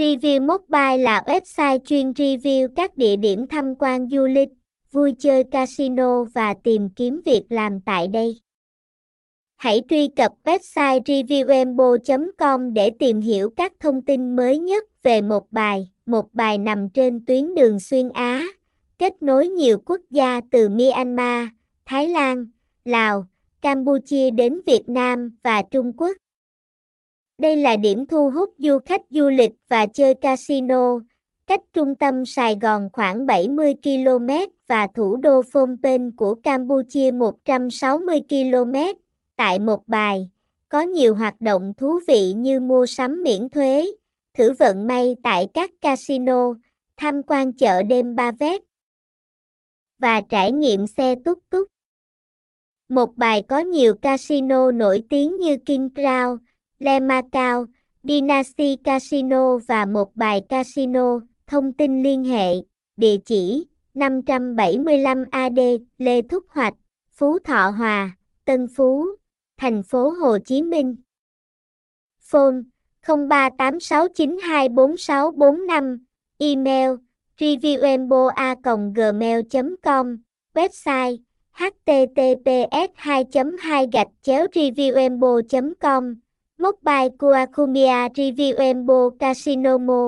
Review Mobile là website chuyên review các địa điểm tham quan du lịch, vui chơi casino và tìm kiếm việc làm tại đây. Hãy truy cập website reviewembo.com để tìm hiểu các thông tin mới nhất về một bài. Một bài nằm trên tuyến đường xuyên Á, kết nối nhiều quốc gia từ Myanmar, Thái Lan, Lào, Campuchia đến Việt Nam và Trung Quốc. Đây là điểm thu hút du khách du lịch và chơi casino, cách trung tâm Sài Gòn khoảng 70 km và thủ đô Phnom Penh của Campuchia 160 km. Tại một bài, có nhiều hoạt động thú vị như mua sắm miễn thuế, thử vận may tại các casino, tham quan chợ đêm Ba Vét và trải nghiệm xe túc túc. Một bài có nhiều casino nổi tiếng như King Crown, Le Macao, Dynasty Casino và một bài casino, thông tin liên hệ, địa chỉ 575 AD Lê Thúc Hoạch, Phú Thọ Hòa, Tân Phú, thành phố Hồ Chí Minh. Phone 0386924645, email reviewemboa.gmail.com, website https 2 2 gạch chéo reviewembo com mobile kuakumia reviewembo casino mo